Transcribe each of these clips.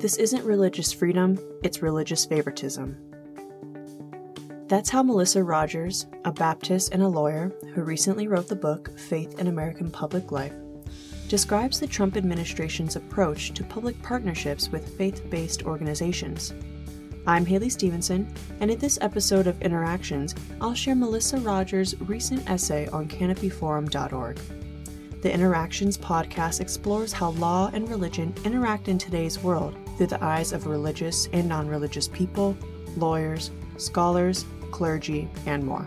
This isn't religious freedom, it's religious favoritism. That's how Melissa Rogers, a Baptist and a lawyer who recently wrote the book Faith in American Public Life, describes the Trump administration's approach to public partnerships with faith based organizations. I'm Haley Stevenson, and in this episode of Interactions, I'll share Melissa Rogers' recent essay on canopyforum.org. The Interactions podcast explores how law and religion interact in today's world through the eyes of religious and non religious people, lawyers, scholars, clergy, and more.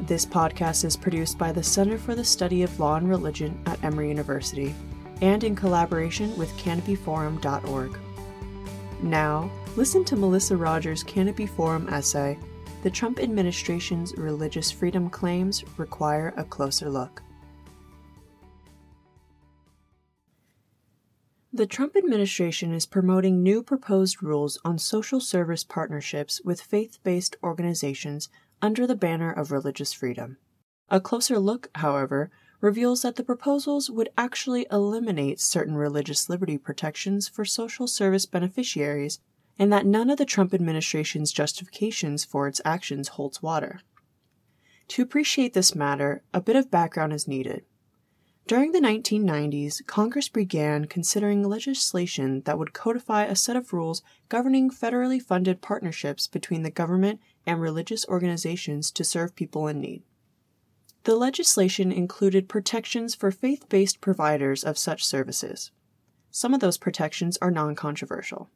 This podcast is produced by the Center for the Study of Law and Religion at Emory University and in collaboration with canopyforum.org. Now, listen to Melissa Rogers' Canopy Forum essay The Trump Administration's Religious Freedom Claims Require a Closer Look. The Trump administration is promoting new proposed rules on social service partnerships with faith based organizations under the banner of religious freedom. A closer look, however, reveals that the proposals would actually eliminate certain religious liberty protections for social service beneficiaries and that none of the Trump administration's justifications for its actions holds water. To appreciate this matter, a bit of background is needed. During the 1990s, Congress began considering legislation that would codify a set of rules governing federally funded partnerships between the government and religious organizations to serve people in need. The legislation included protections for faith based providers of such services. Some of those protections are non controversial.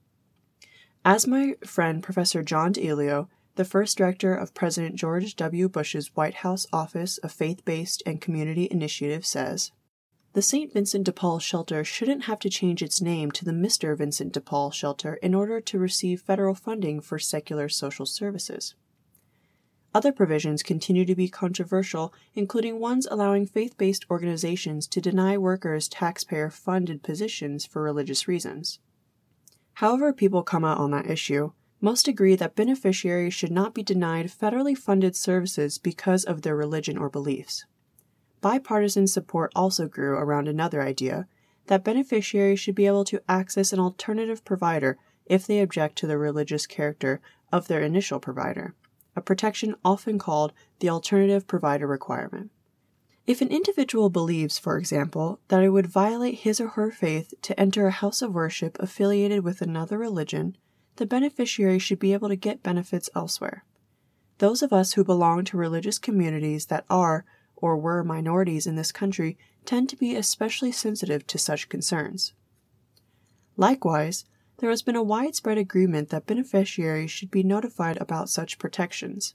As my friend Professor John DiIulio, the first director of President George W. Bush's White House Office of Faith Based and Community Initiative, says, the St. Vincent de Paul shelter shouldn't have to change its name to the Mr. Vincent de Paul shelter in order to receive federal funding for secular social services. Other provisions continue to be controversial, including ones allowing faith based organizations to deny workers taxpayer funded positions for religious reasons. However, people come out on that issue, most agree that beneficiaries should not be denied federally funded services because of their religion or beliefs bipartisan support also grew around another idea that beneficiaries should be able to access an alternative provider if they object to the religious character of their initial provider, a protection often called the alternative provider requirement. If an individual believes, for example, that it would violate his or her faith to enter a house of worship affiliated with another religion, the beneficiary should be able to get benefits elsewhere. Those of us who belong to religious communities that are or were minorities in this country tend to be especially sensitive to such concerns. Likewise, there has been a widespread agreement that beneficiaries should be notified about such protections.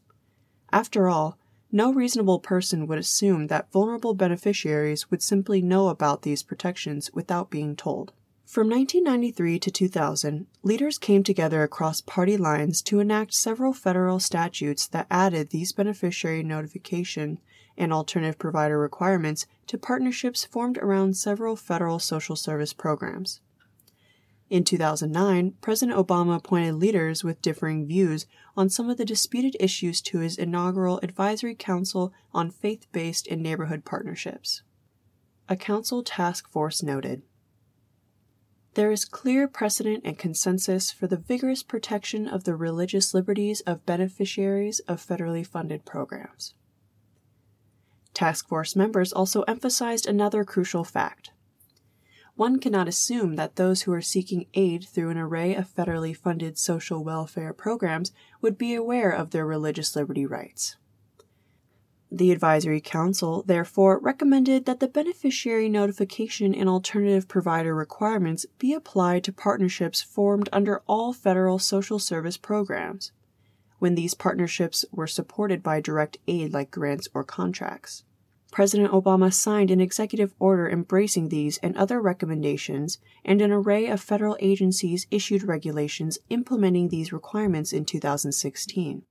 After all, no reasonable person would assume that vulnerable beneficiaries would simply know about these protections without being told. From 1993 to 2000, leaders came together across party lines to enact several federal statutes that added these beneficiary notification and alternative provider requirements to partnerships formed around several federal social service programs. In 2009, President Obama appointed leaders with differing views on some of the disputed issues to his inaugural Advisory Council on Faith Based and Neighborhood Partnerships. A council task force noted There is clear precedent and consensus for the vigorous protection of the religious liberties of beneficiaries of federally funded programs. Task Force members also emphasized another crucial fact. One cannot assume that those who are seeking aid through an array of federally funded social welfare programs would be aware of their religious liberty rights. The Advisory Council, therefore, recommended that the beneficiary notification and alternative provider requirements be applied to partnerships formed under all federal social service programs, when these partnerships were supported by direct aid like grants or contracts. President Obama signed an executive order embracing these and other recommendations, and an array of federal agencies issued regulations implementing these requirements in 2016.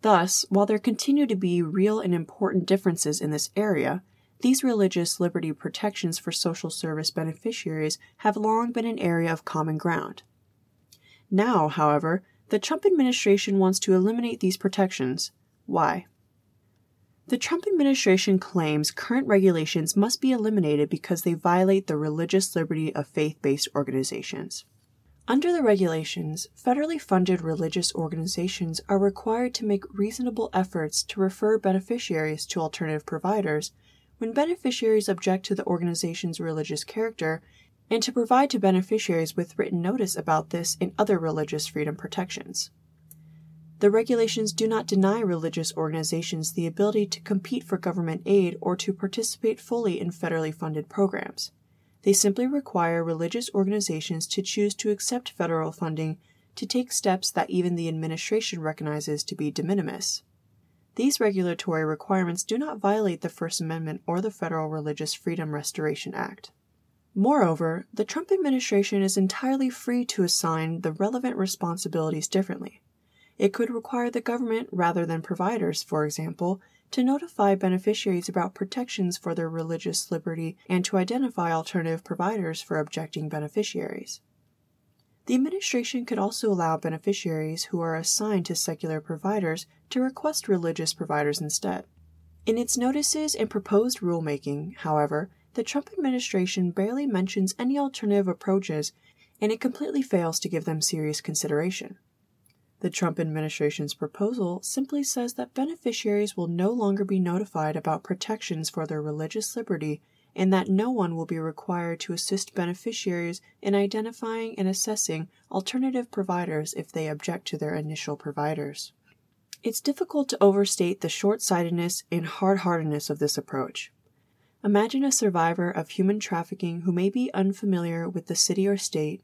Thus, while there continue to be real and important differences in this area, these religious liberty protections for social service beneficiaries have long been an area of common ground. Now, however, the Trump administration wants to eliminate these protections. Why? The Trump administration claims current regulations must be eliminated because they violate the religious liberty of faith based organizations. Under the regulations, federally funded religious organizations are required to make reasonable efforts to refer beneficiaries to alternative providers when beneficiaries object to the organization's religious character and to provide to beneficiaries with written notice about this and other religious freedom protections. The regulations do not deny religious organizations the ability to compete for government aid or to participate fully in federally funded programs. They simply require religious organizations to choose to accept federal funding to take steps that even the administration recognizes to be de minimis. These regulatory requirements do not violate the First Amendment or the Federal Religious Freedom Restoration Act. Moreover, the Trump administration is entirely free to assign the relevant responsibilities differently. It could require the government, rather than providers, for example, to notify beneficiaries about protections for their religious liberty and to identify alternative providers for objecting beneficiaries. The administration could also allow beneficiaries who are assigned to secular providers to request religious providers instead. In its notices and proposed rulemaking, however, the Trump administration barely mentions any alternative approaches and it completely fails to give them serious consideration. The Trump administration's proposal simply says that beneficiaries will no longer be notified about protections for their religious liberty and that no one will be required to assist beneficiaries in identifying and assessing alternative providers if they object to their initial providers. It's difficult to overstate the short sightedness and hard heartedness of this approach. Imagine a survivor of human trafficking who may be unfamiliar with the city or state,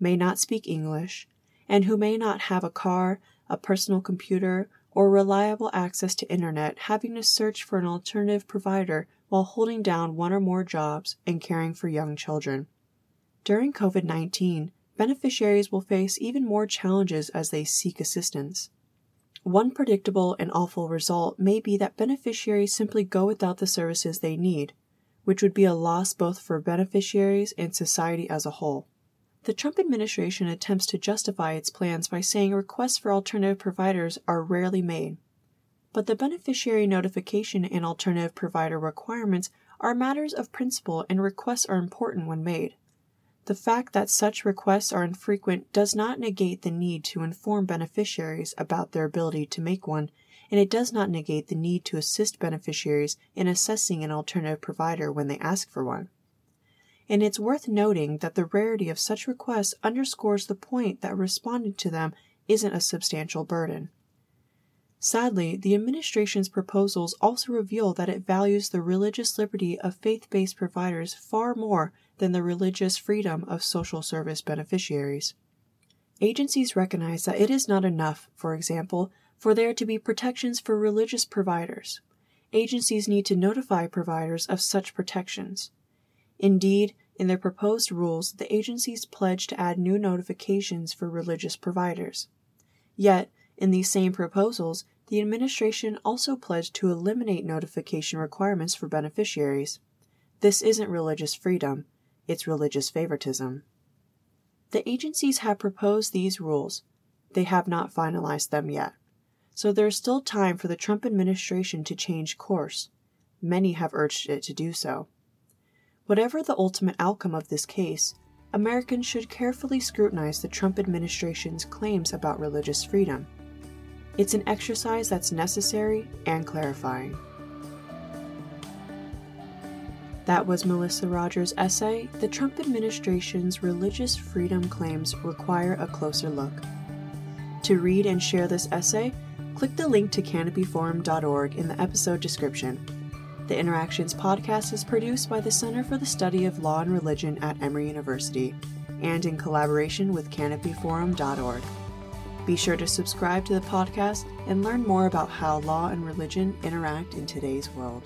may not speak English, and who may not have a car, a personal computer, or reliable access to internet having to search for an alternative provider while holding down one or more jobs and caring for young children. During COVID 19, beneficiaries will face even more challenges as they seek assistance. One predictable and awful result may be that beneficiaries simply go without the services they need, which would be a loss both for beneficiaries and society as a whole. The Trump administration attempts to justify its plans by saying requests for alternative providers are rarely made. But the beneficiary notification and alternative provider requirements are matters of principle and requests are important when made. The fact that such requests are infrequent does not negate the need to inform beneficiaries about their ability to make one, and it does not negate the need to assist beneficiaries in assessing an alternative provider when they ask for one and it's worth noting that the rarity of such requests underscores the point that responding to them isn't a substantial burden. Sadly, the administration's proposals also reveal that it values the religious liberty of faith based providers far more than the religious freedom of social service beneficiaries. Agencies recognize that it is not enough, for example, for there to be protections for religious providers. Agencies need to notify providers of such protections. Indeed, in their proposed rules, the agencies pledge to add new notifications for religious providers. Yet, in these same proposals, the administration also pledged to eliminate notification requirements for beneficiaries. This isn't religious freedom, it's religious favoritism. The agencies have proposed these rules. They have not finalized them yet. So there is still time for the Trump administration to change course. Many have urged it to do so. Whatever the ultimate outcome of this case, Americans should carefully scrutinize the Trump administration's claims about religious freedom. It's an exercise that's necessary and clarifying. That was Melissa Rogers' essay, The Trump Administration's Religious Freedom Claims Require a Closer Look. To read and share this essay, click the link to canopyforum.org in the episode description. The Interactions podcast is produced by the Center for the Study of Law and Religion at Emory University and in collaboration with canopyforum.org. Be sure to subscribe to the podcast and learn more about how law and religion interact in today's world.